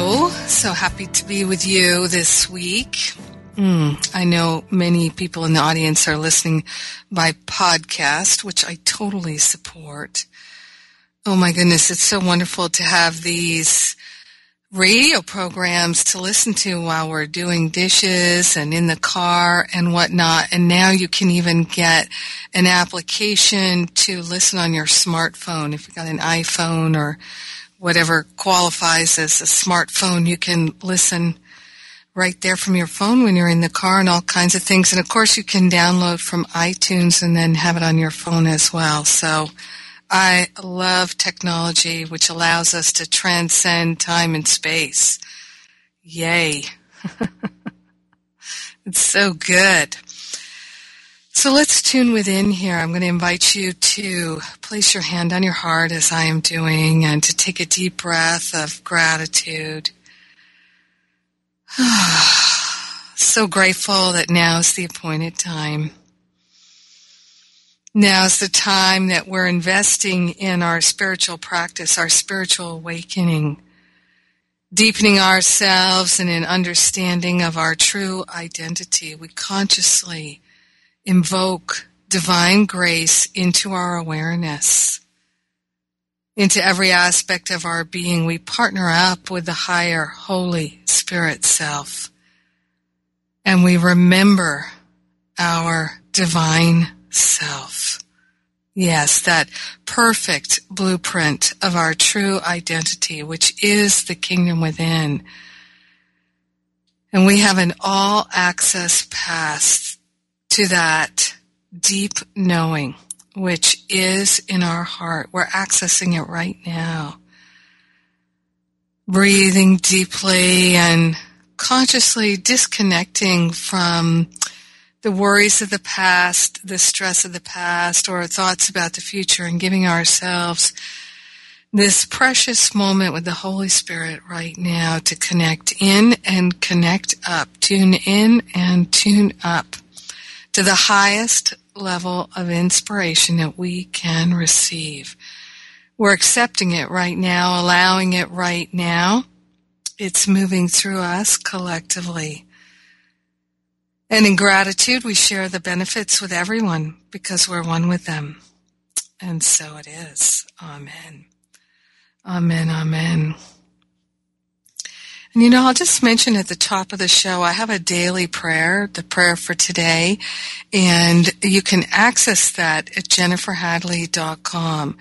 Hello. So happy to be with you this week. Mm, I know many people in the audience are listening by podcast, which I totally support. Oh my goodness, it's so wonderful to have these radio programs to listen to while we're doing dishes and in the car and whatnot. And now you can even get an application to listen on your smartphone. If you've got an iPhone or whatever qualifies as a smartphone, you can listen right there from your phone when you're in the car and all kinds of things. And of course you can download from iTunes and then have it on your phone as well. So I love technology which allows us to transcend time and space. Yay. it's so good. So let's tune within here. I'm going to invite you to place your hand on your heart as I am doing and to take a deep breath of gratitude. so grateful that now is the appointed time. Now is the time that we're investing in our spiritual practice, our spiritual awakening, deepening ourselves and in an understanding of our true identity. We consciously invoke divine grace into our awareness. Into every aspect of our being, we partner up with the higher Holy Spirit self. And we remember our divine self. Yes, that perfect blueprint of our true identity, which is the kingdom within. And we have an all access pass to that deep knowing which is in our heart. We're accessing it right now. Breathing deeply and consciously disconnecting from the worries of the past, the stress of the past, or thoughts about the future and giving ourselves this precious moment with the Holy Spirit right now to connect in and connect up, tune in and tune up to the highest level of inspiration that we can receive. We're accepting it right now, allowing it right now. It's moving through us collectively. And in gratitude, we share the benefits with everyone because we're one with them. And so it is. Amen. Amen. Amen. And you know, I'll just mention at the top of the show, I have a daily prayer, the prayer for today, and you can access that at jenniferhadley.com.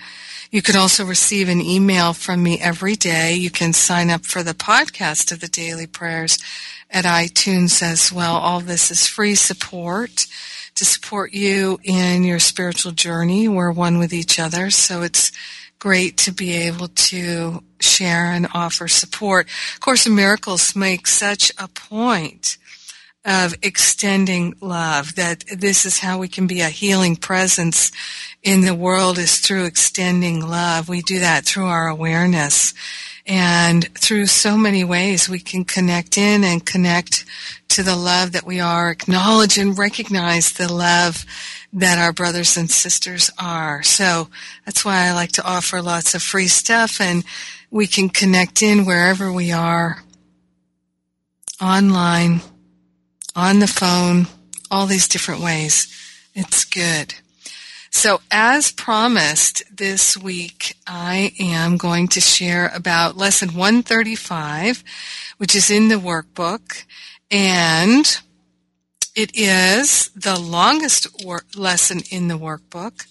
You can also receive an email from me every day. You can sign up for the podcast of the daily prayers at iTunes as well. All this is free support to support you in your spiritual journey. We're one with each other, so it's great to be able to share and offer support. Of Course in Miracles makes such a point of extending love that this is how we can be a healing presence in the world is through extending love. We do that through our awareness and through so many ways we can connect in and connect to the love that we are, acknowledge and recognize the love that our brothers and sisters are. So that's why I like to offer lots of free stuff and we can connect in wherever we are, online, on the phone, all these different ways. It's good. So, as promised, this week I am going to share about lesson 135, which is in the workbook, and it is the longest wor- lesson in the workbook.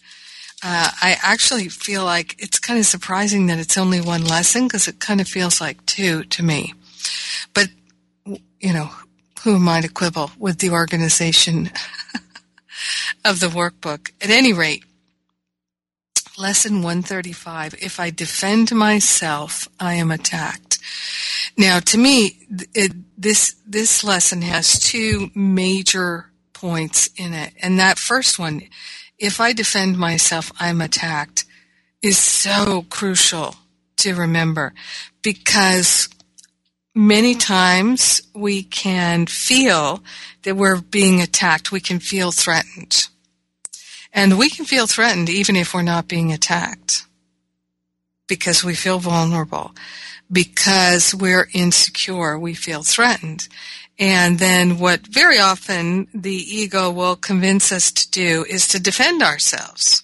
Uh, I actually feel like it's kind of surprising that it's only one lesson because it kind of feels like two to me. But, you know, who am I to quibble with the organization of the workbook? At any rate, lesson 135 If I defend myself, I am attacked. Now, to me, it, this, this lesson has two major points in it. And that first one, if I defend myself, I'm attacked, is so crucial to remember because many times we can feel that we're being attacked. We can feel threatened. And we can feel threatened even if we're not being attacked because we feel vulnerable, because we're insecure, we feel threatened. And then what very often the ego will convince us to do is to defend ourselves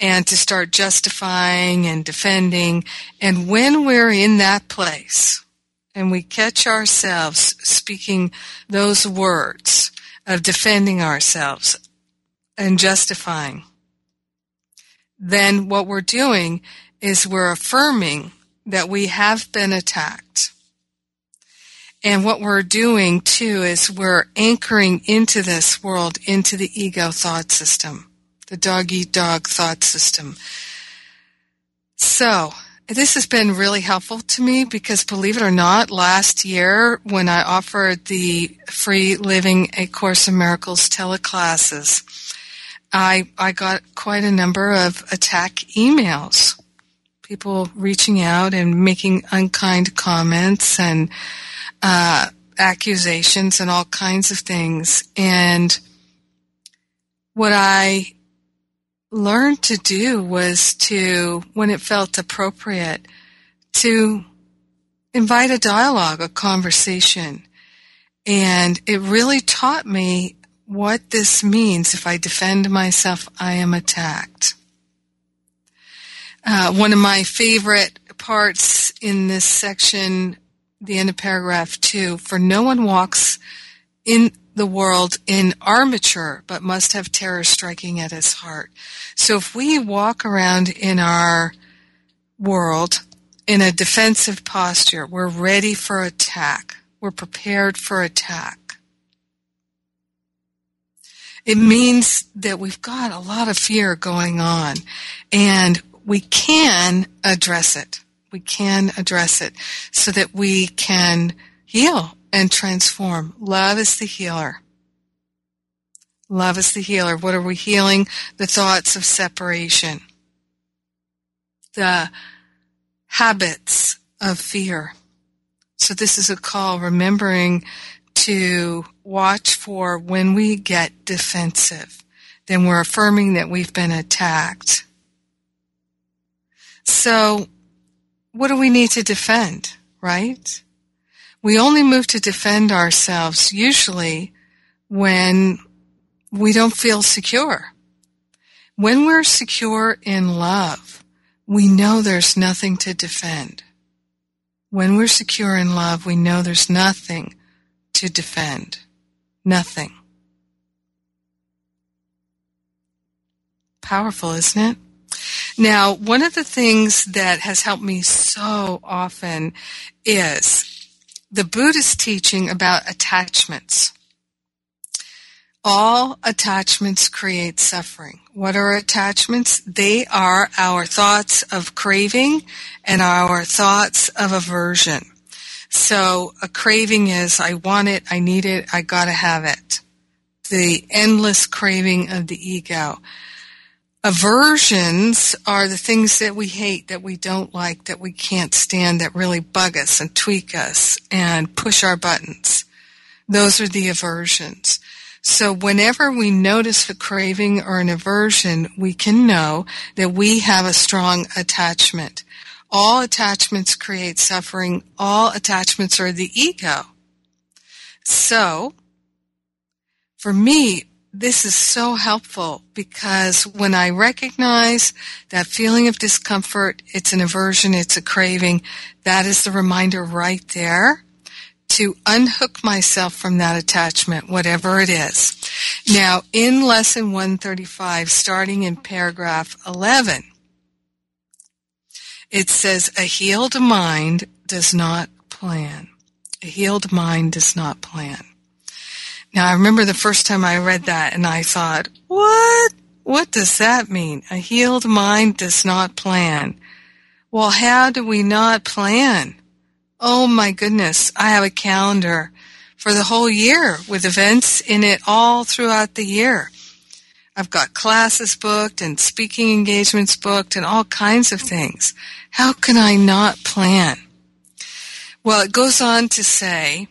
and to start justifying and defending. And when we're in that place, and we catch ourselves speaking those words of defending ourselves and justifying, then what we're doing is we're affirming that we have been attacked. And what we're doing too is we're anchoring into this world, into the ego thought system, the dog eat dog thought system. So, this has been really helpful to me because believe it or not, last year when I offered the free Living A Course in Miracles teleclasses, I, I got quite a number of attack emails. People reaching out and making unkind comments and, uh, accusations and all kinds of things. And what I learned to do was to, when it felt appropriate, to invite a dialogue, a conversation. And it really taught me what this means. If I defend myself, I am attacked. Uh, one of my favorite parts in this section, the end of paragraph two, for no one walks in the world in armature, but must have terror striking at his heart. So if we walk around in our world in a defensive posture, we're ready for attack. We're prepared for attack. It means that we've got a lot of fear going on and we can address it. We can address it so that we can heal and transform. Love is the healer. Love is the healer. What are we healing? The thoughts of separation, the habits of fear. So this is a call remembering to watch for when we get defensive. Then we're affirming that we've been attacked. So what do we need to defend, right? We only move to defend ourselves usually when we don't feel secure. When we're secure in love, we know there's nothing to defend. When we're secure in love, we know there's nothing to defend. Nothing. Powerful, isn't it? Now, one of the things that has helped me so often is the Buddhist teaching about attachments. All attachments create suffering. What are attachments? They are our thoughts of craving and our thoughts of aversion. So a craving is, I want it, I need it, I gotta have it. The endless craving of the ego. Aversions are the things that we hate, that we don't like, that we can't stand, that really bug us and tweak us and push our buttons. Those are the aversions. So whenever we notice a craving or an aversion, we can know that we have a strong attachment. All attachments create suffering. All attachments are the ego. So, for me, this is so helpful because when I recognize that feeling of discomfort, it's an aversion, it's a craving, that is the reminder right there to unhook myself from that attachment, whatever it is. Now, in lesson 135, starting in paragraph 11, it says, a healed mind does not plan. A healed mind does not plan. Now, I remember the first time I read that and I thought, what? What does that mean? A healed mind does not plan. Well, how do we not plan? Oh my goodness, I have a calendar for the whole year with events in it all throughout the year. I've got classes booked and speaking engagements booked and all kinds of things. How can I not plan? Well, it goes on to say,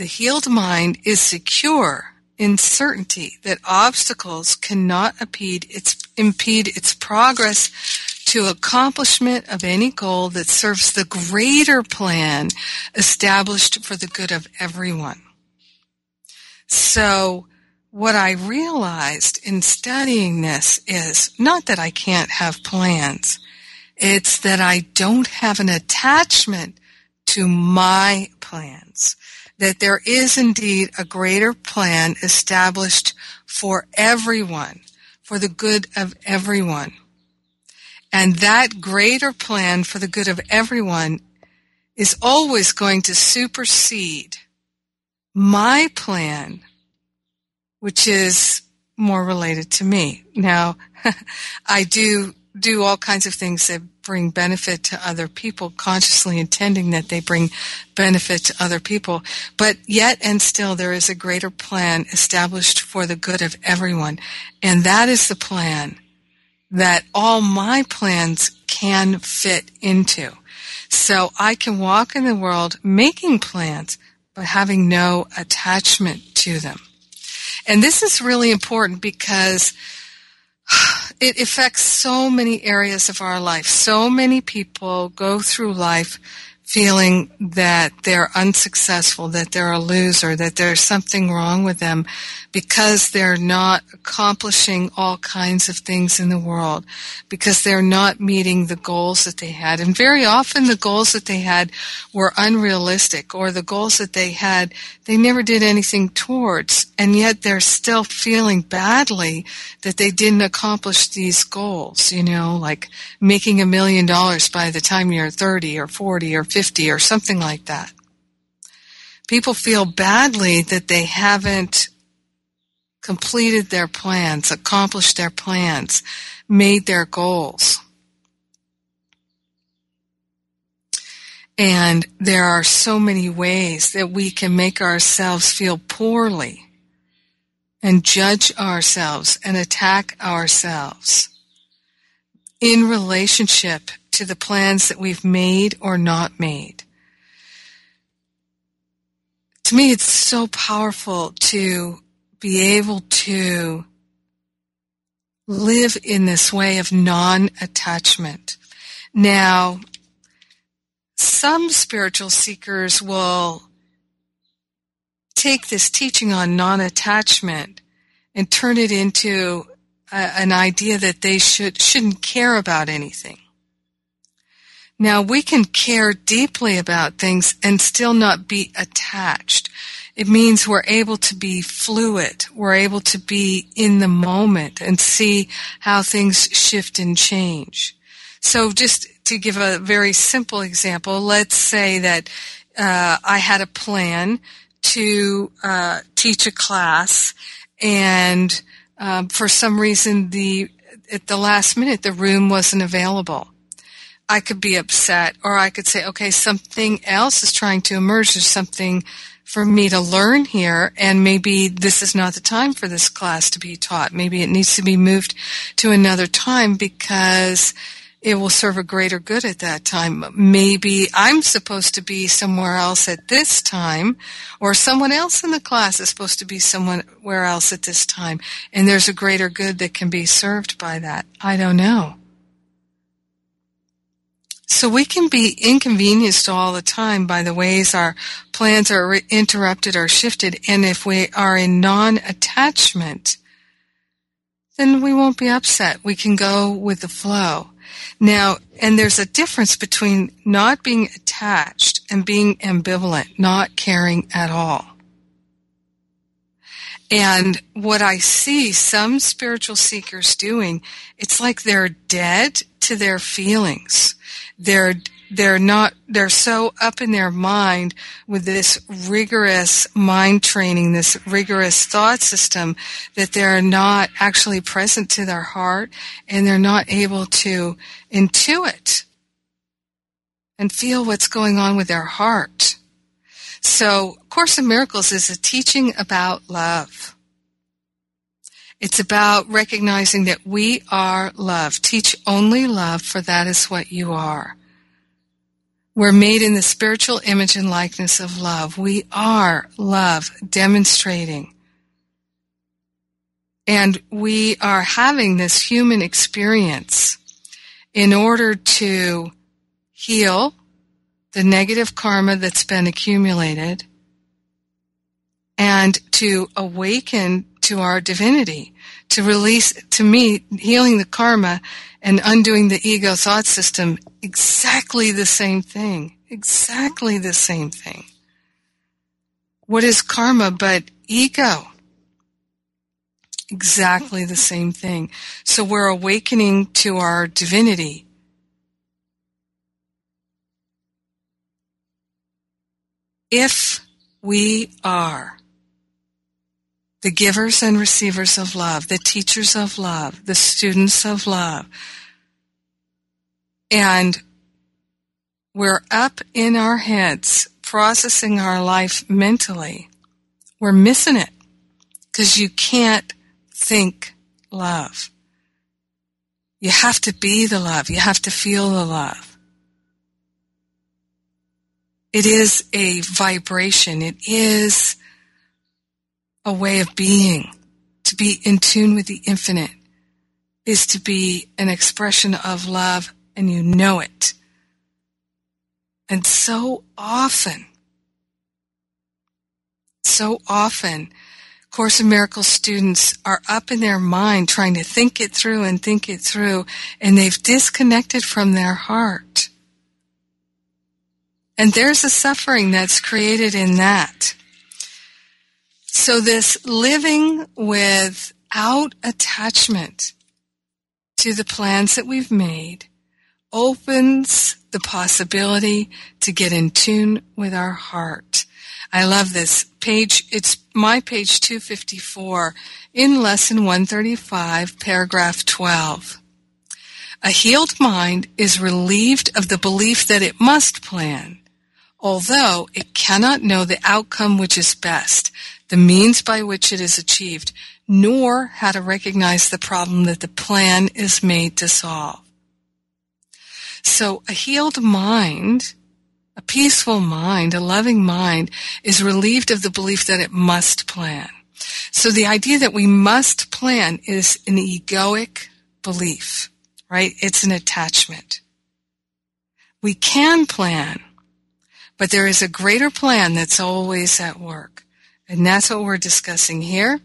the healed mind is secure in certainty that obstacles cannot impede its, impede its progress to accomplishment of any goal that serves the greater plan established for the good of everyone. So, what I realized in studying this is not that I can't have plans, it's that I don't have an attachment to my plans. That there is indeed a greater plan established for everyone, for the good of everyone. And that greater plan for the good of everyone is always going to supersede my plan, which is more related to me. Now, I do do all kinds of things that bring benefit to other people, consciously intending that they bring benefit to other people. But yet and still, there is a greater plan established for the good of everyone. And that is the plan that all my plans can fit into. So I can walk in the world making plans, but having no attachment to them. And this is really important because it affects so many areas of our life. So many people go through life feeling that they're unsuccessful, that they're a loser, that there's something wrong with them because they're not accomplishing all kinds of things in the world, because they're not meeting the goals that they had. And very often the goals that they had were unrealistic or the goals that they had, they never did anything towards. And yet they're still feeling badly that they didn't accomplish these goals, you know, like making a million dollars by the time you're 30 or 40 or 50 50 or something like that. People feel badly that they haven't completed their plans, accomplished their plans, made their goals. And there are so many ways that we can make ourselves feel poorly and judge ourselves and attack ourselves in relationship to the plans that we've made or not made. To me, it's so powerful to be able to live in this way of non-attachment. Now, some spiritual seekers will take this teaching on non-attachment and turn it into a, an idea that they should shouldn't care about anything. Now we can care deeply about things and still not be attached. It means we're able to be fluid. We're able to be in the moment and see how things shift and change. So just to give a very simple example, let's say that uh, I had a plan to uh, teach a class, and um, for some reason, the at the last minute the room wasn't available. I could be upset or I could say, okay, something else is trying to emerge. There's something for me to learn here and maybe this is not the time for this class to be taught. Maybe it needs to be moved to another time because it will serve a greater good at that time. Maybe I'm supposed to be somewhere else at this time, or someone else in the class is supposed to be somewhere else at this time, and there's a greater good that can be served by that. I don't know. So we can be inconvenienced all the time by the ways our plans are re- interrupted or shifted. And if we are in non-attachment, then we won't be upset. We can go with the flow. Now, and there's a difference between not being attached and being ambivalent, not caring at all. And what I see some spiritual seekers doing, it's like they're dead to their feelings. They're they're not they're so up in their mind with this rigorous mind training this rigorous thought system that they're not actually present to their heart and they're not able to intuit and feel what's going on with their heart. So course in miracles is a teaching about love it's about recognizing that we are love. Teach only love, for that is what you are. We're made in the spiritual image and likeness of love. We are love demonstrating. And we are having this human experience in order to heal the negative karma that's been accumulated and to awaken to our divinity, to release, to me, healing the karma and undoing the ego thought system, exactly the same thing. Exactly the same thing. What is karma but ego? Exactly the same thing. So we're awakening to our divinity. If we are the givers and receivers of love, the teachers of love, the students of love. And we're up in our heads processing our life mentally. We're missing it because you can't think love. You have to be the love. You have to feel the love. It is a vibration. It is a way of being. To be in tune with the infinite is to be an expression of love and you know it. And so often, so often, Course in Miracles students are up in their mind trying to think it through and think it through, and they've disconnected from their heart. And there's a suffering that's created in that. So this living without attachment to the plans that we've made opens the possibility to get in tune with our heart. I love this page. It's my page 254 in lesson 135, paragraph 12. A healed mind is relieved of the belief that it must plan, although it cannot know the outcome which is best the means by which it is achieved, nor how to recognize the problem that the plan is made to solve. So a healed mind, a peaceful mind, a loving mind is relieved of the belief that it must plan. So the idea that we must plan is an egoic belief, right? It's an attachment. We can plan, but there is a greater plan that's always at work. And that's what we're discussing here.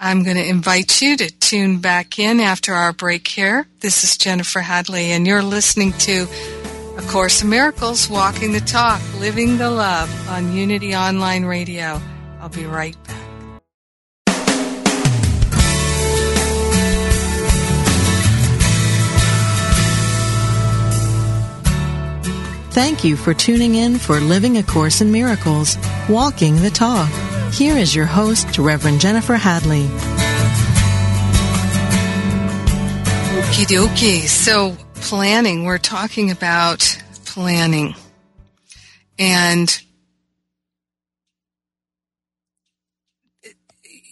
I'm going to invite you to tune back in after our break here. This is Jennifer Hadley, and you're listening to A Course in Miracles, Walking the Talk, Living the Love on Unity Online Radio. I'll be right back. Thank you for tuning in for Living A Course in Miracles, Walking the Talk. Here is your host, Reverend Jennifer Hadley. Okie dokie. So, planning, we're talking about planning. And,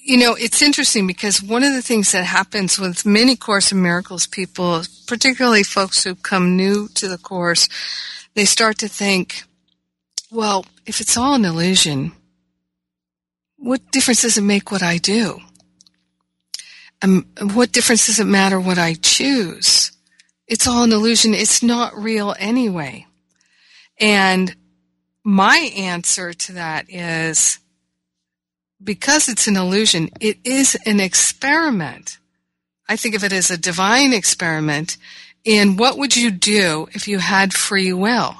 you know, it's interesting because one of the things that happens with many Course in Miracles people, particularly folks who come new to the Course, they start to think, well, if it's all an illusion, what difference does it make what I do? Um, what difference does it matter what I choose? It's all an illusion. It's not real anyway. And my answer to that is because it's an illusion, it is an experiment. I think of it as a divine experiment in what would you do if you had free will?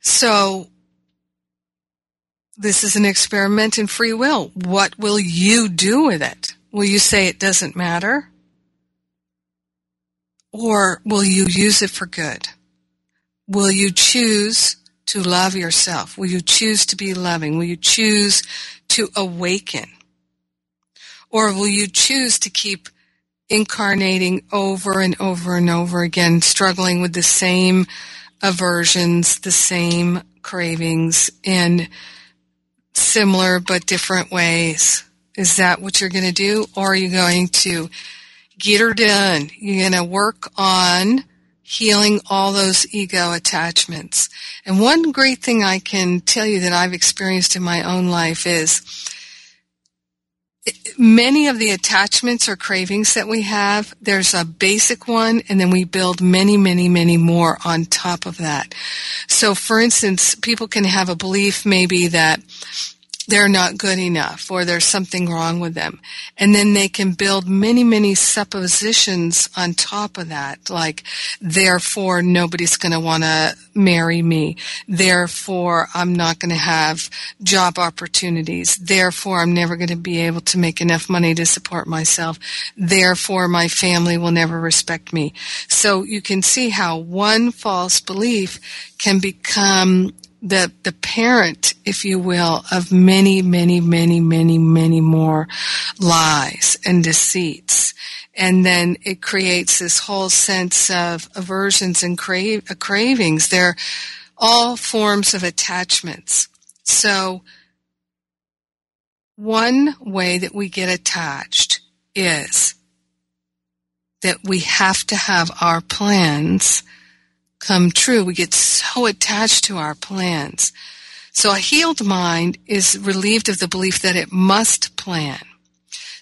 So, this is an experiment in free will. What will you do with it? Will you say it doesn't matter? Or will you use it for good? Will you choose to love yourself? Will you choose to be loving? Will you choose to awaken? Or will you choose to keep incarnating over and over and over again, struggling with the same aversions, the same cravings in similar but different ways? Is that what you're going to do? Or are you going to get her done? You're going to work on healing all those ego attachments. And one great thing I can tell you that I've experienced in my own life is many of the attachments or cravings that we have, there's a basic one and then we build many, many, many more on top of that. So for instance, people can have a belief maybe that they're not good enough or there's something wrong with them. And then they can build many, many suppositions on top of that, like, therefore nobody's going to want to marry me. Therefore I'm not going to have job opportunities. Therefore I'm never going to be able to make enough money to support myself. Therefore my family will never respect me. So you can see how one false belief can become the the parent, if you will, of many, many, many, many, many more lies and deceits. And then it creates this whole sense of aversions and crave, uh, cravings. They're all forms of attachments. So one way that we get attached is that we have to have our plans come true. We get so attached to our plans. So a healed mind is relieved of the belief that it must plan.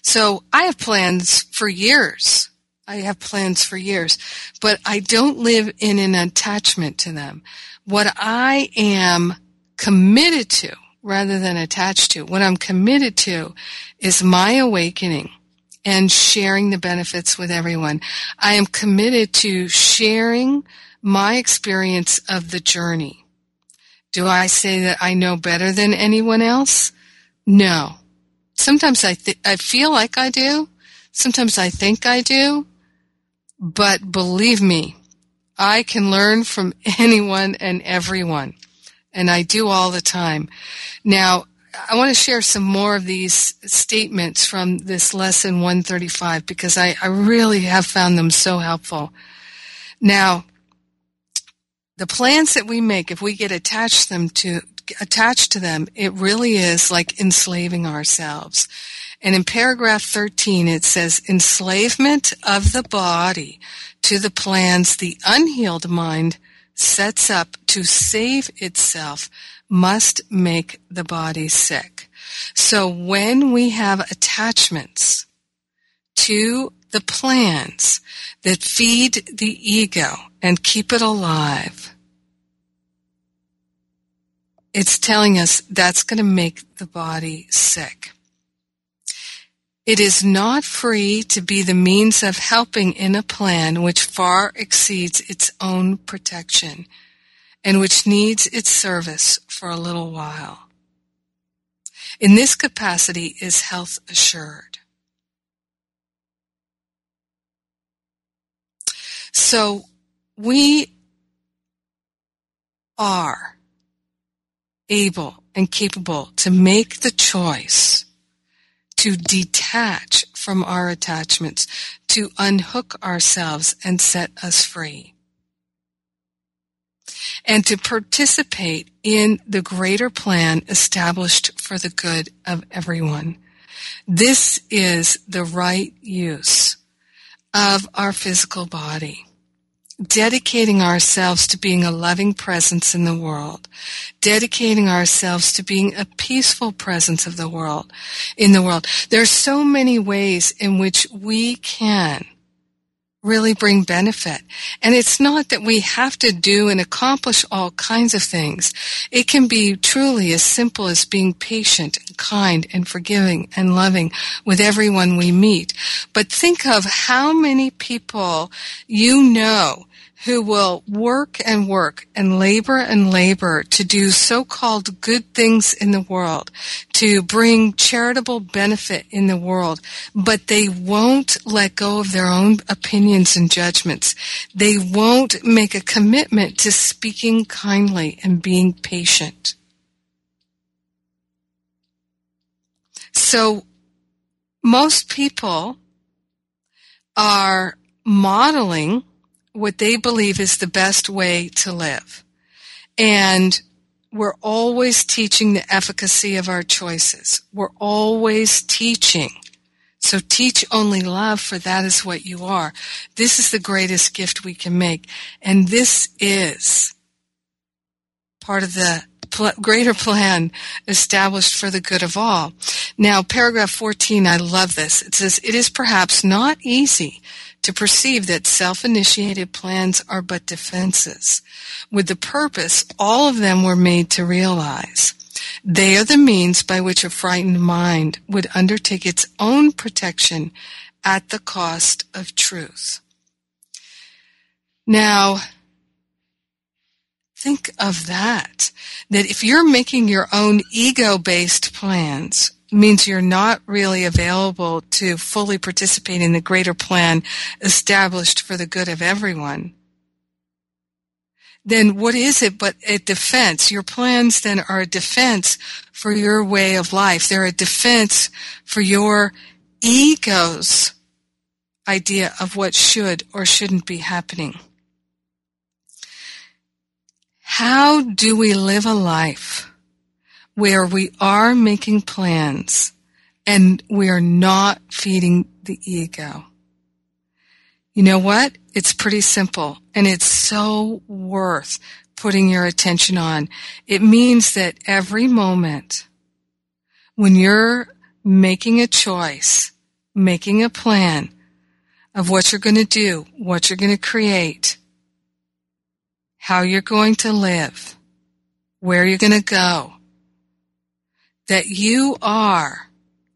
So I have plans for years. I have plans for years, but I don't live in an attachment to them. What I am committed to rather than attached to, what I'm committed to is my awakening and sharing the benefits with everyone. I am committed to sharing my experience of the journey. Do I say that I know better than anyone else? No. Sometimes I th- I feel like I do. Sometimes I think I do. But believe me, I can learn from anyone and everyone. And I do all the time. Now, I want to share some more of these statements from this lesson 135 because I, I really have found them so helpful. Now, the plans that we make, if we get attached them to attached to them, it really is like enslaving ourselves. And in paragraph 13, it says, enslavement of the body to the plans the unhealed mind sets up to save itself must make the body sick. So when we have attachments to the plans that feed the ego and keep it alive. It's telling us that's going to make the body sick. It is not free to be the means of helping in a plan which far exceeds its own protection and which needs its service for a little while. In this capacity is health assured. So we are able and capable to make the choice to detach from our attachments, to unhook ourselves and set us free. And to participate in the greater plan established for the good of everyone. This is the right use of our physical body. Dedicating ourselves to being a loving presence in the world. Dedicating ourselves to being a peaceful presence of the world, in the world. There are so many ways in which we can really bring benefit. And it's not that we have to do and accomplish all kinds of things. It can be truly as simple as being patient and kind and forgiving and loving with everyone we meet. But think of how many people you know who will work and work and labor and labor to do so-called good things in the world, to bring charitable benefit in the world, but they won't let go of their own opinions and judgments. They won't make a commitment to speaking kindly and being patient. So most people are modeling what they believe is the best way to live. And we're always teaching the efficacy of our choices. We're always teaching. So teach only love, for that is what you are. This is the greatest gift we can make. And this is part of the pl- greater plan established for the good of all. Now, paragraph 14, I love this. It says, it is perhaps not easy to perceive that self-initiated plans are but defenses. With the purpose, all of them were made to realize. They are the means by which a frightened mind would undertake its own protection at the cost of truth. Now, think of that. That if you're making your own ego-based plans, means you're not really available to fully participate in the greater plan established for the good of everyone, then what is it but a defense? Your plans then are a defense for your way of life. They're a defense for your ego's idea of what should or shouldn't be happening. How do we live a life where we are making plans and we are not feeding the ego. You know what? It's pretty simple and it's so worth putting your attention on. It means that every moment when you're making a choice, making a plan of what you're going to do, what you're going to create, how you're going to live, where you're going to go, that you are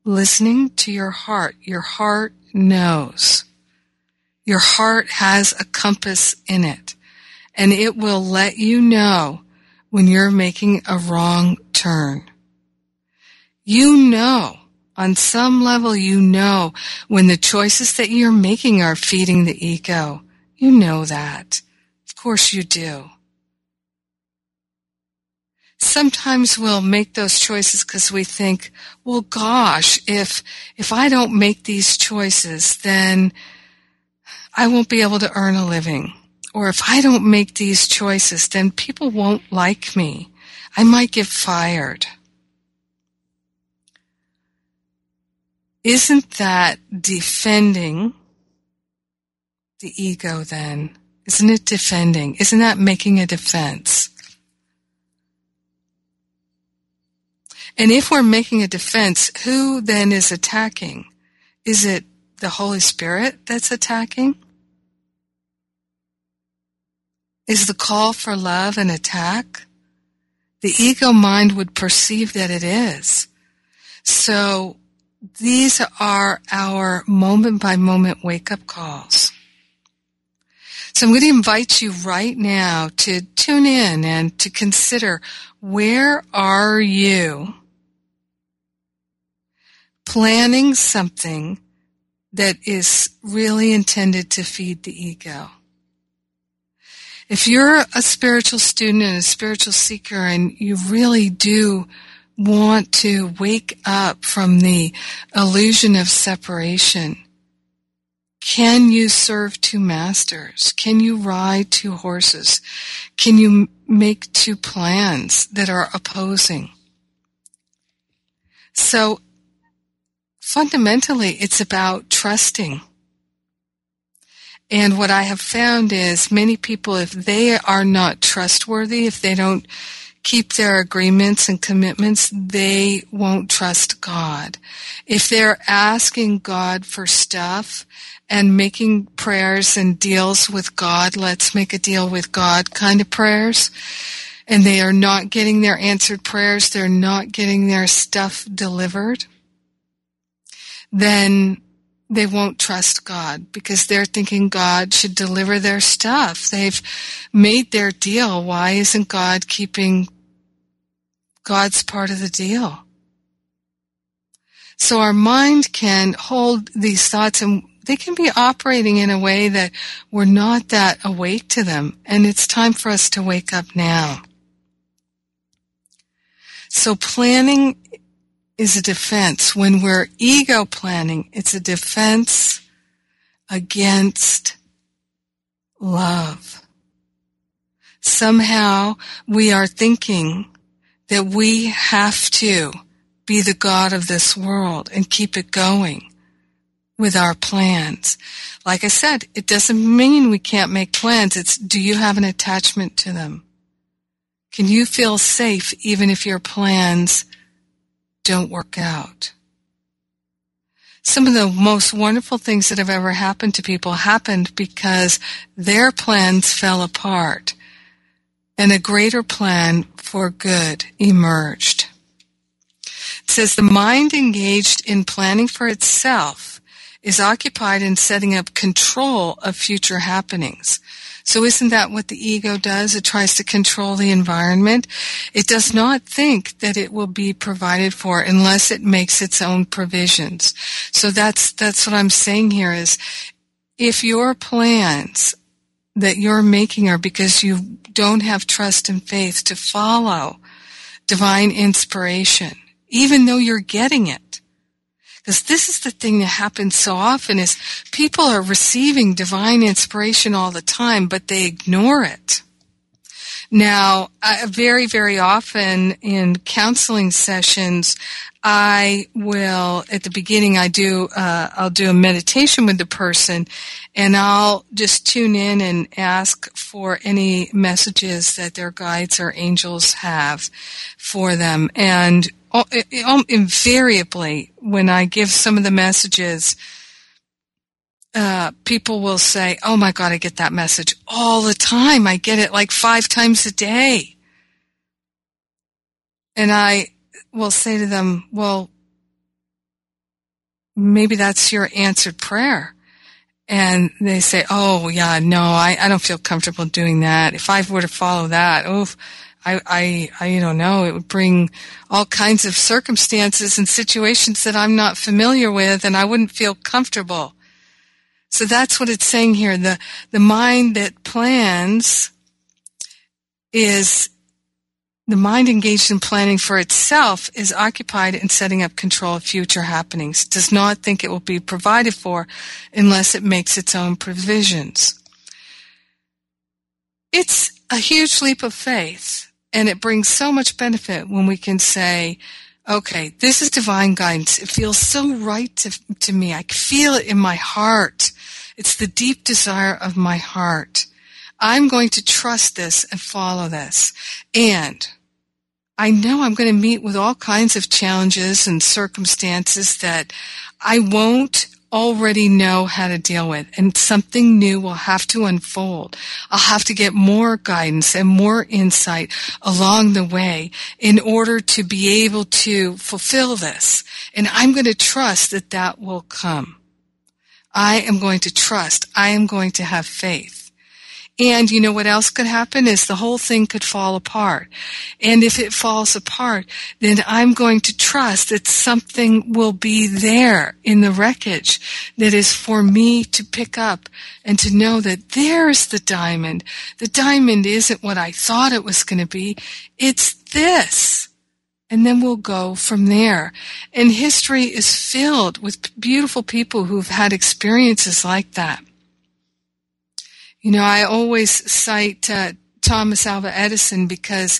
listening to your heart. Your heart knows. Your heart has a compass in it and it will let you know when you're making a wrong turn. You know, on some level, you know when the choices that you're making are feeding the ego. You know that. Of course you do sometimes we'll make those choices because we think, well, gosh, if, if I don't make these choices, then I won't be able to earn a living. Or if I don't make these choices, then people won't like me. I might get fired. Isn't that defending the ego then? Isn't it defending? Isn't that making a defense? And if we're making a defense, who then is attacking? Is it the Holy Spirit that's attacking? Is the call for love an attack? The ego mind would perceive that it is. So these are our moment by moment wake up calls. So I'm going to invite you right now to tune in and to consider where are you planning something that is really intended to feed the ego. If you're a spiritual student and a spiritual seeker and you really do want to wake up from the illusion of separation, can you serve two masters? Can you ride two horses? Can you make two plans that are opposing? So fundamentally it's about trusting. And what I have found is many people, if they are not trustworthy, if they don't keep their agreements and commitments, they won't trust God. If they're asking God for stuff and making prayers and deals with God, let's make a deal with God kind of prayers, and they are not getting their answered prayers, they're not getting their stuff delivered, then they won't trust God because they're thinking God should deliver their stuff. They've made their deal. Why isn't God keeping God's part of the deal? So our mind can hold these thoughts and they can be operating in a way that we're not that awake to them. And it's time for us to wake up now. So planning is a defense. When we're ego planning, it's a defense against love. Somehow we are thinking that we have to be the God of this world and keep it going with our plans. Like I said, it doesn't mean we can't make plans. It's do you have an attachment to them? Can you feel safe even if your plans don't work out. Some of the most wonderful things that have ever happened to people happened because their plans fell apart and a greater plan for good emerged. It says the mind engaged in planning for itself is occupied in setting up control of future happenings. So isn't that what the ego does? It tries to control the environment. It does not think that it will be provided for unless it makes its own provisions. So that's, that's what I'm saying here is if your plans that you're making are because you don't have trust and faith to follow divine inspiration, even though you're getting it, because this is the thing that happens so often is people are receiving divine inspiration all the time, but they ignore it. Now, uh, very, very often in counseling sessions, I will, at the beginning, I do, uh, I'll do a meditation with the person and I'll just tune in and ask for any messages that their guides or angels have for them. And invariably, when I give some of the messages, uh, people will say, "Oh my God, I get that message all the time. I get it like five times a day." And I will say to them, "Well, maybe that's your answered prayer." And they say, "Oh yeah, no, I, I don't feel comfortable doing that. If I were to follow that, oh, I, I, I don't know, it would bring all kinds of circumstances and situations that I'm not familiar with and I wouldn't feel comfortable. So that's what it's saying here. The, the mind that plans is the mind engaged in planning for itself is occupied in setting up control of future happenings, does not think it will be provided for unless it makes its own provisions. It's a huge leap of faith and it brings so much benefit when we can say, okay, this is divine guidance. It feels so right to, to me. I feel it in my heart. It's the deep desire of my heart. I'm going to trust this and follow this. And I know I'm going to meet with all kinds of challenges and circumstances that I won't already know how to deal with and something new will have to unfold. I'll have to get more guidance and more insight along the way in order to be able to fulfill this. And I'm going to trust that that will come. I am going to trust. I am going to have faith. And you know what else could happen is the whole thing could fall apart. And if it falls apart, then I'm going to trust that something will be there in the wreckage that is for me to pick up and to know that there's the diamond. The diamond isn't what I thought it was going to be. It's this. And then we'll go from there. And history is filled with beautiful people who've had experiences like that. You know, I always cite uh, Thomas Alva Edison because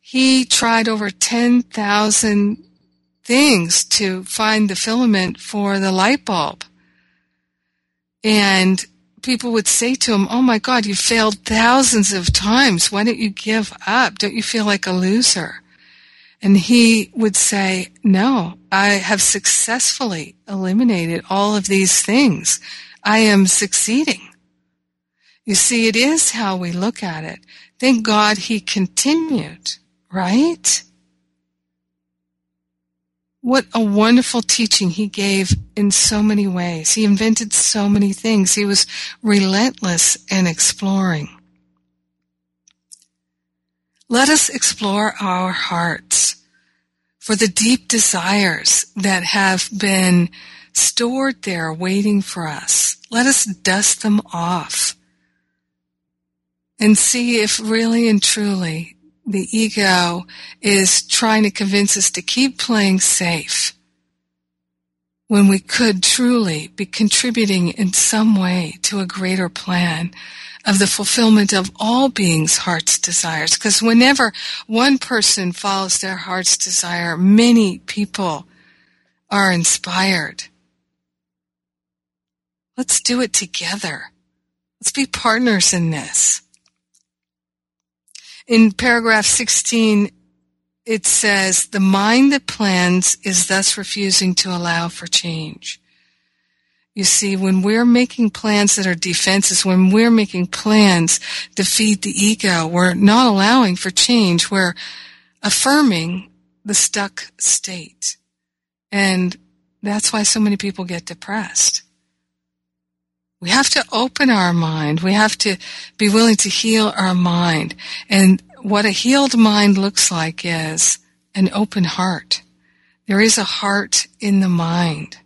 he tried over 10,000 things to find the filament for the light bulb. And people would say to him, Oh my God, you failed thousands of times. Why don't you give up? Don't you feel like a loser? And he would say, No, I have successfully eliminated all of these things. I am succeeding. You see, it is how we look at it. Thank God he continued, right? What a wonderful teaching he gave in so many ways. He invented so many things. He was relentless in exploring. Let us explore our hearts for the deep desires that have been stored there waiting for us. Let us dust them off and see if really and truly the ego is trying to convince us to keep playing safe when we could truly be contributing in some way to a greater plan of the fulfillment of all beings' heart's desires. Because whenever one person follows their heart's desire, many people are inspired. Let's do it together. Let's be partners in this in paragraph 16, it says, the mind that plans is thus refusing to allow for change. You see, when we're making plans that are defenses, when we're making plans to feed the ego, we're not allowing for change. We're affirming the stuck state. And that's why so many people get depressed. We have to open our mind. We have to be willing to heal our mind. And what a healed mind looks like is an open heart. There is a heart in the mind.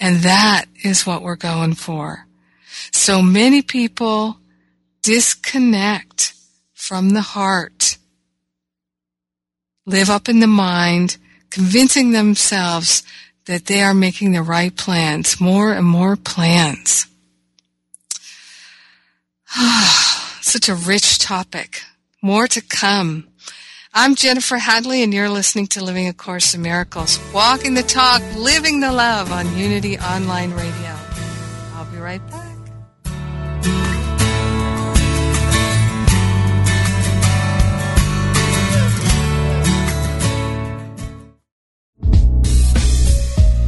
And that is what we're going for. So many people disconnect from the heart, live up in the mind, convincing themselves that they are making the right plans, more and more plans. Such a rich topic. More to come. I'm Jennifer Hadley, and you're listening to Living A Course in Miracles, walking the talk, living the love on Unity Online Radio. I'll be right back.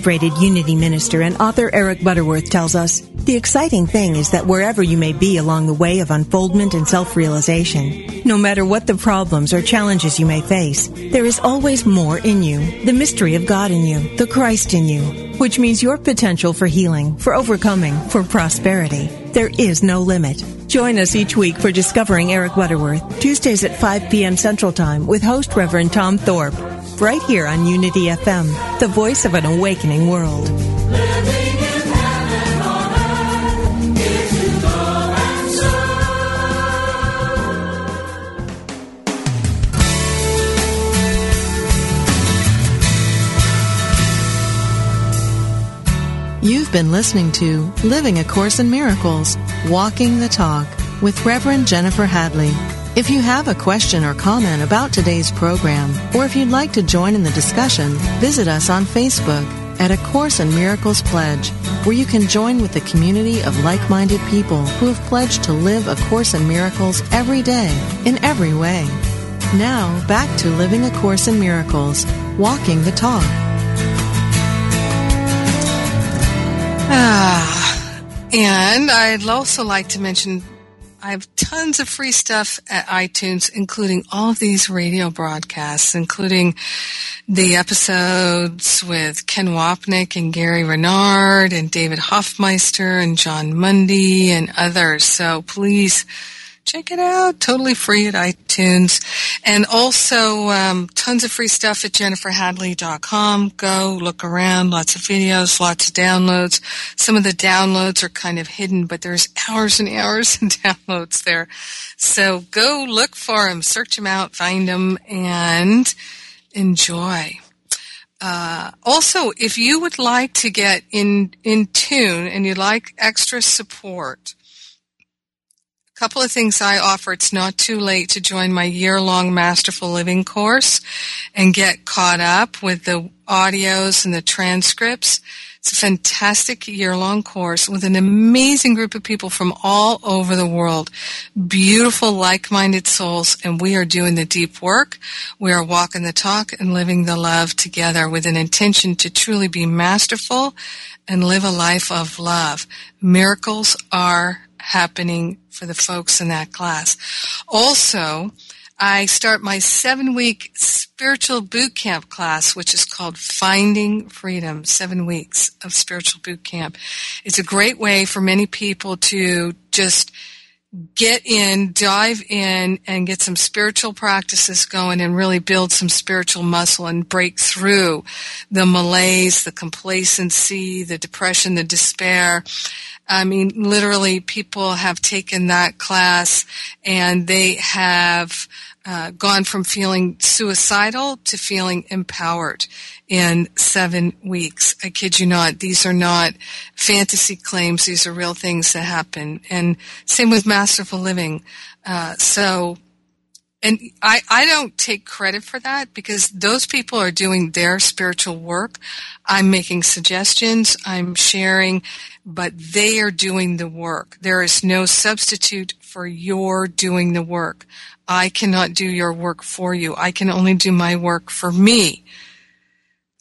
Celebrated Unity minister and author Eric Butterworth tells us, the exciting thing is that wherever you may be along the way of unfoldment and self-realization, no matter what the problems or challenges you may face, there is always more in you, the mystery of God in you, the Christ in you, which means your potential for healing, for overcoming, for prosperity. There is no limit. Join us each week for Discovering Eric Butterworth, Tuesdays at 5 p.m. Central Time with host Reverend Tom Thorpe right here on Unity FM, the voice of an awakening world. You've been listening to Living A Course in Miracles, Walking the Talk with Reverend Jennifer Hadley. If you have a question or comment about today's program, or if you'd like to join in the discussion, visit us on Facebook at A Course in Miracles Pledge, where you can join with the community of like-minded people who have pledged to live A Course in Miracles every day, in every way. Now, back to Living A Course in Miracles, Walking the Talk. Ah, and I'd also like to mention I have tons of free stuff at iTunes, including all of these radio broadcasts, including the episodes with Ken Wapnick and Gary Renard and David Hoffmeister and Jon Mundy and others. So please check it out. Totally free at iTunes. And also, um, tons of free stuff at jenniferhadley.com. Go look around. Lots of videos, lots of downloads. Some of the downloads are kind of hidden, but there's hours and hours and downloads there. So go look for them, search them out, find them, and enjoy. Uh, also, if you would like to get in in tune and you'd like extra support, couple of things I offer. It's not too late to join my year long Masterful Living course and get caught up with the audios and the transcripts. It's a fantastic year long course with an amazing group of people from all over the world. Beautiful, like minded souls, and we are doing the deep work. We are walking the talk and living the love together with an intention to truly be masterful and live a life of love. Miracles are happening for the folks in that class. Also, I start my seven week spiritual boot camp class, which is called Finding Freedom, seven weeks of spiritual boot camp. It's a great way for many people to just get in, dive in, and get some spiritual practices going and really build some spiritual muscle and break through the malaise, the complacency, the depression, the despair. I mean, literally people have taken that class and they have uh, gone from feeling suicidal to feeling empowered in seven weeks. I kid you not. These are not fantasy claims. These are real things that happen. And same with Masterful Living. Uh, so, and I, I don't take credit for that because those people are doing their spiritual work. I'm making suggestions. I'm sharing, but they are doing the work. There is no substitute for your doing the work. I cannot do your work for you. I can only do my work for me.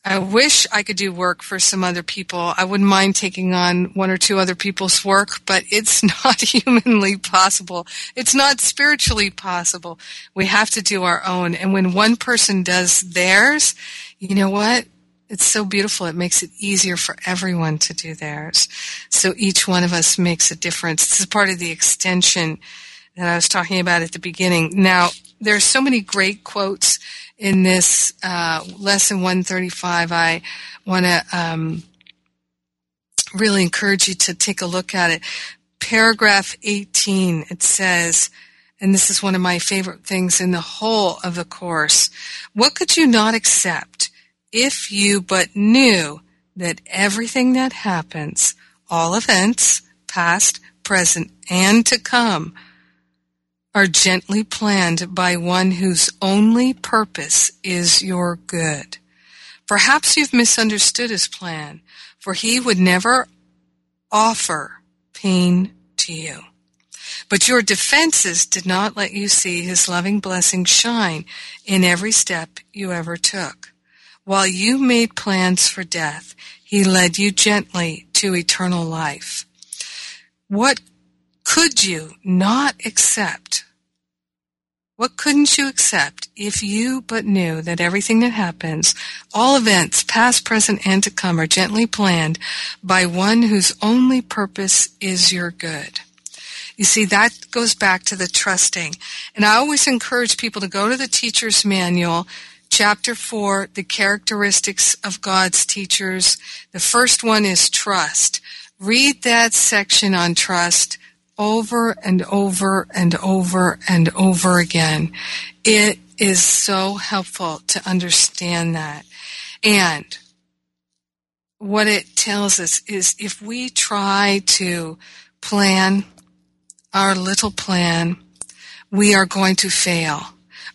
I wish I could do work for some other people. I wouldn't mind taking on one or two other people's work, but it's not humanly possible. It's not spiritually possible. We have to do our own. And when one person does theirs, you know what? It's so beautiful. It makes it easier for everyone to do theirs. So each one of us makes a difference. This is part of the extension that I was talking about at the beginning. Now, there's so many great quotes in this uh, lesson 135. I want to um, really encourage you to take a look at it. Paragraph 18, it says, and this is one of my favorite things in the whole of the course. What could you not accept if you but knew that everything that happens, all events, past, present, and to come, are gently planned by one whose only purpose is your good. Perhaps you've misunderstood his plan, for he would never offer pain to you. But your defenses did not let you see his loving blessing shine in every step you ever took. While you made plans for death, he led you gently to eternal life. What could you not accept? What couldn't you accept if you but knew that everything that happens, all events, past, present, and to come, are gently planned by one whose only purpose is your good? You see, that goes back to the trusting. And I always encourage people to go to the teacher's manual, chapter four, the characteristics of God's teachers. The first one is trust. Read that section on trust over and over and over and over again. It is so helpful to understand that. And what it tells us is if we try to plan our little plan, we are going to fail.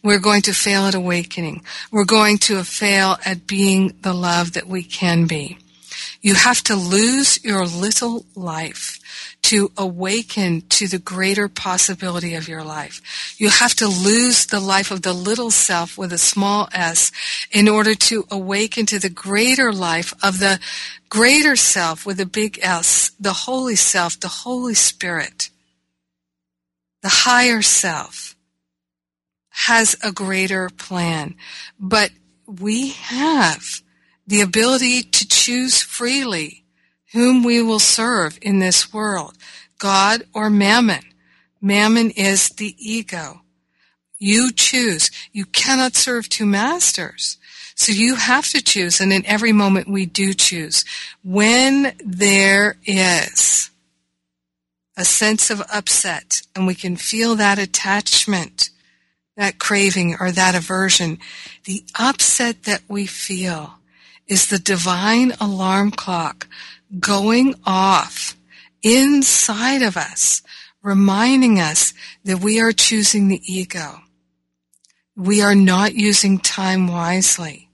We're going to fail at awakening. We're going to fail at being the love that we can be. You have to lose your little life to awaken to the greater possibility of your life. You have to lose the life of the little self with a small s in order to awaken to the greater life of the greater self with a big S, the holy self, the Holy Spirit. The higher self has a greater plan, but we have the ability to choose freely whom we will serve in this world, God or mammon. Mammon is the ego. You choose. You cannot serve two masters. So you have to choose, and in every moment we do choose. When there is a sense of upset, and we can feel that attachment, that craving, or that aversion, the upset that we feel is the divine alarm clock going off inside of us, reminding us that we are choosing the ego. We are not using time wisely.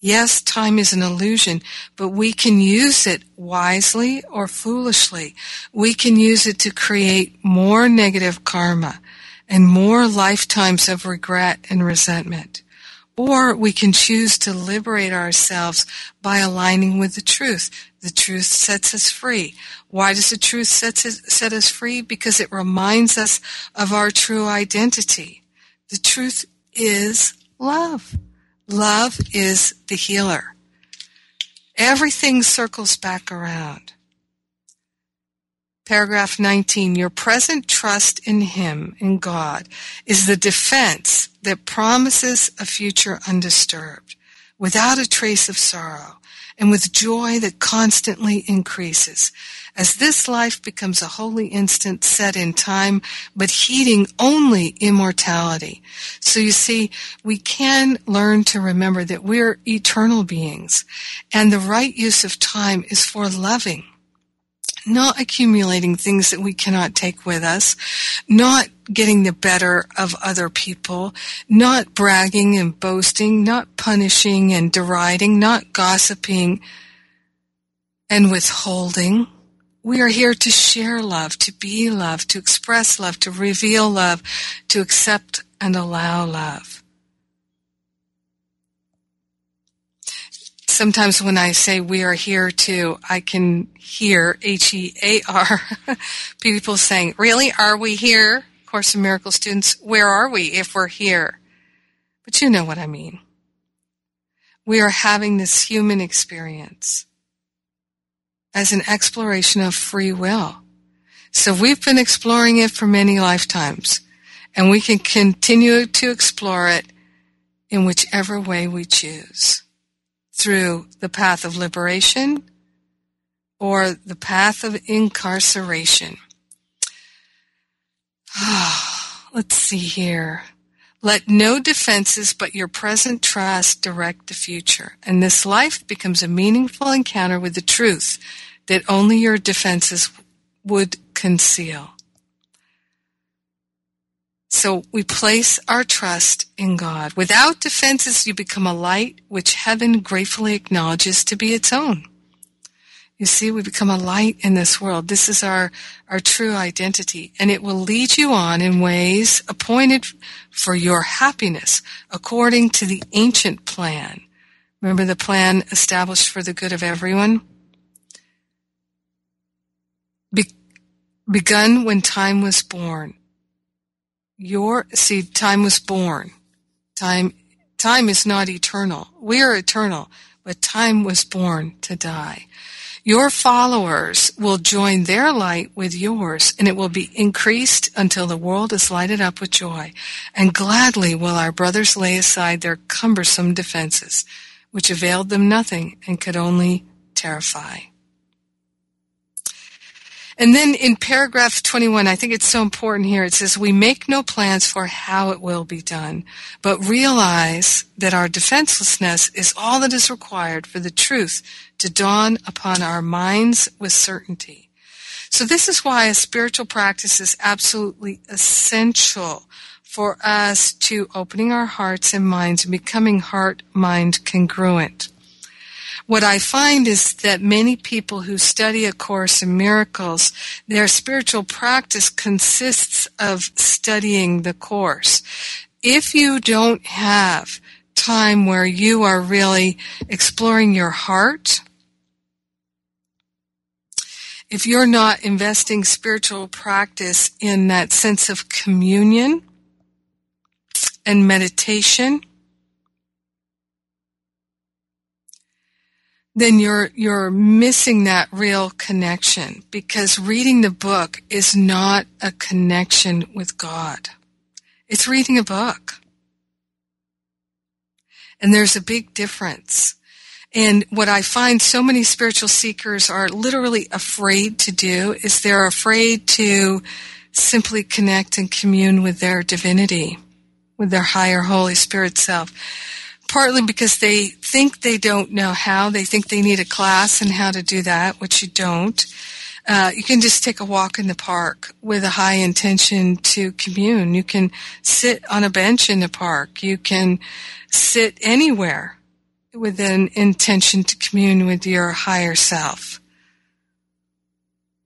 Yes, time is an illusion, but we can use it wisely or foolishly. We can use it to create more negative karma and more lifetimes of regret and resentment. Or we can choose to liberate ourselves by aligning with the truth. The truth sets us free. Why does the truth set us, set us free? Because it reminds us of our true identity. The truth is love. Love is the healer. Everything circles back around. Paragraph 19. Your present trust in Him, in God, is the defense that promises a future undisturbed, without a trace of sorrow, and with joy that constantly increases as this life becomes a holy instant set in time, but heeding only immortality. So you see, we can learn to remember that we're eternal beings, and the right use of time is for loving not accumulating things that we cannot take with us, not getting the better of other people, not bragging and boasting, not punishing and deriding, not gossiping and withholding, we are here to share love, to be love, to express love, to reveal love, to accept and allow love. Sometimes when I say we are here to, I can hear H-E-A-R, people saying, really, are we here? Course in Miracles students, where are we if we're here? But you know what I mean. We are having this human experience as an exploration of free will. So we've been exploring it for many lifetimes, and we can continue to explore it in whichever way we choose through the path of liberation or the path of incarceration. Let's see here. Let no defenses but your present trust direct the future, and this life becomes a meaningful encounter with the truth that only your defenses would conceal. So we place our trust in God. Without defenses, you become a light which heaven gratefully acknowledges to be its own. You see, we become a light in this world. This is our, our true identity, and it will lead you on in ways appointed for your happiness according to the ancient plan. Remember the plan established for the good of everyone? Be- begun when time was born. Your, see, time was born. Time, time is not eternal. We are eternal, but time was born to die. Your followers will join their light with yours, and it will be increased until the world is lighted up with joy. And gladly will our brothers lay aside their cumbersome defenses, which availed them nothing and could only terrify. And then in paragraph 21, I think it's so important here. It says, we make no plans for how it will be done, but realize that our defenselessness is all that is required for the truth to dawn upon our minds with certainty. So this is why a spiritual practice is absolutely essential for us to opening our hearts and minds and becoming heart-mind congruent what I find is that many people who study A Course in Miracles, their spiritual practice consists of studying the Course. If you don't have time where you are really exploring your heart, if you're not investing spiritual practice in that sense of communion and meditation, then you're you're missing that real connection because reading the book is not a connection with God. It's reading a book. And there's a big difference. And what I find so many spiritual seekers are literally afraid to do is they're afraid to simply connect and commune with their divinity, with their higher Holy Spirit self partly because they think they don't know how. They think they need a class and how to do that, which you don't. Uh, you can just take a walk in the park with a high intention to commune. You can sit on a bench in the park. You can sit anywhere with an intention to commune with your higher self.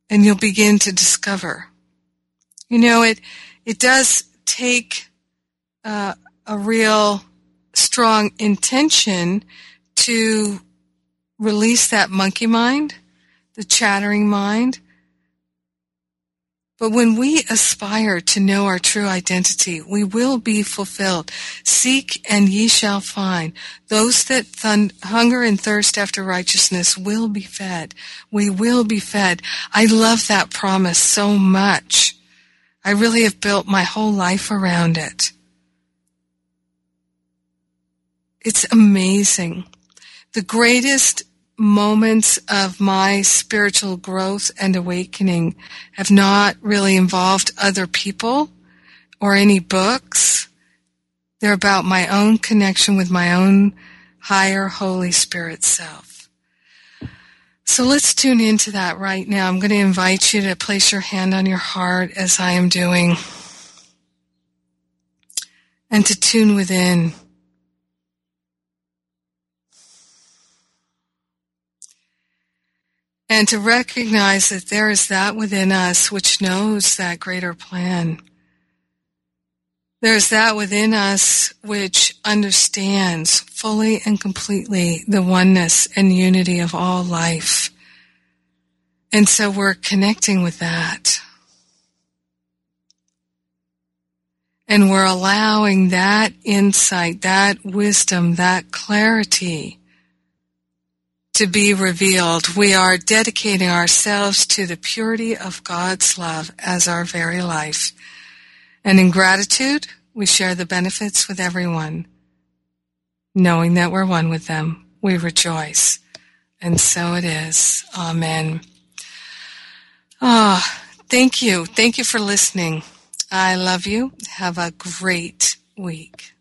And you'll begin to discover. You know, it, it does take uh, a real strong intention to release that monkey mind, the chattering mind. But when we aspire to know our true identity, we will be fulfilled. Seek and ye shall find. Those that hunger and thirst after righteousness will be fed. We will be fed. I love that promise so much. I really have built my whole life around it. It's amazing. The greatest moments of my spiritual growth and awakening have not really involved other people or any books. They're about my own connection with my own higher Holy Spirit self. So let's tune into that right now. I'm going to invite you to place your hand on your heart as I am doing and to tune within. And to recognize that there is that within us which knows that greater plan. There's that within us which understands fully and completely the oneness and unity of all life. And so we're connecting with that. And we're allowing that insight, that wisdom, that clarity to be revealed. We are dedicating ourselves to the purity of God's love as our very life. And in gratitude, we share the benefits with everyone. Knowing that we're one with them, we rejoice. And so it is. Amen. Ah, oh, thank you. Thank you for listening. I love you. Have a great week.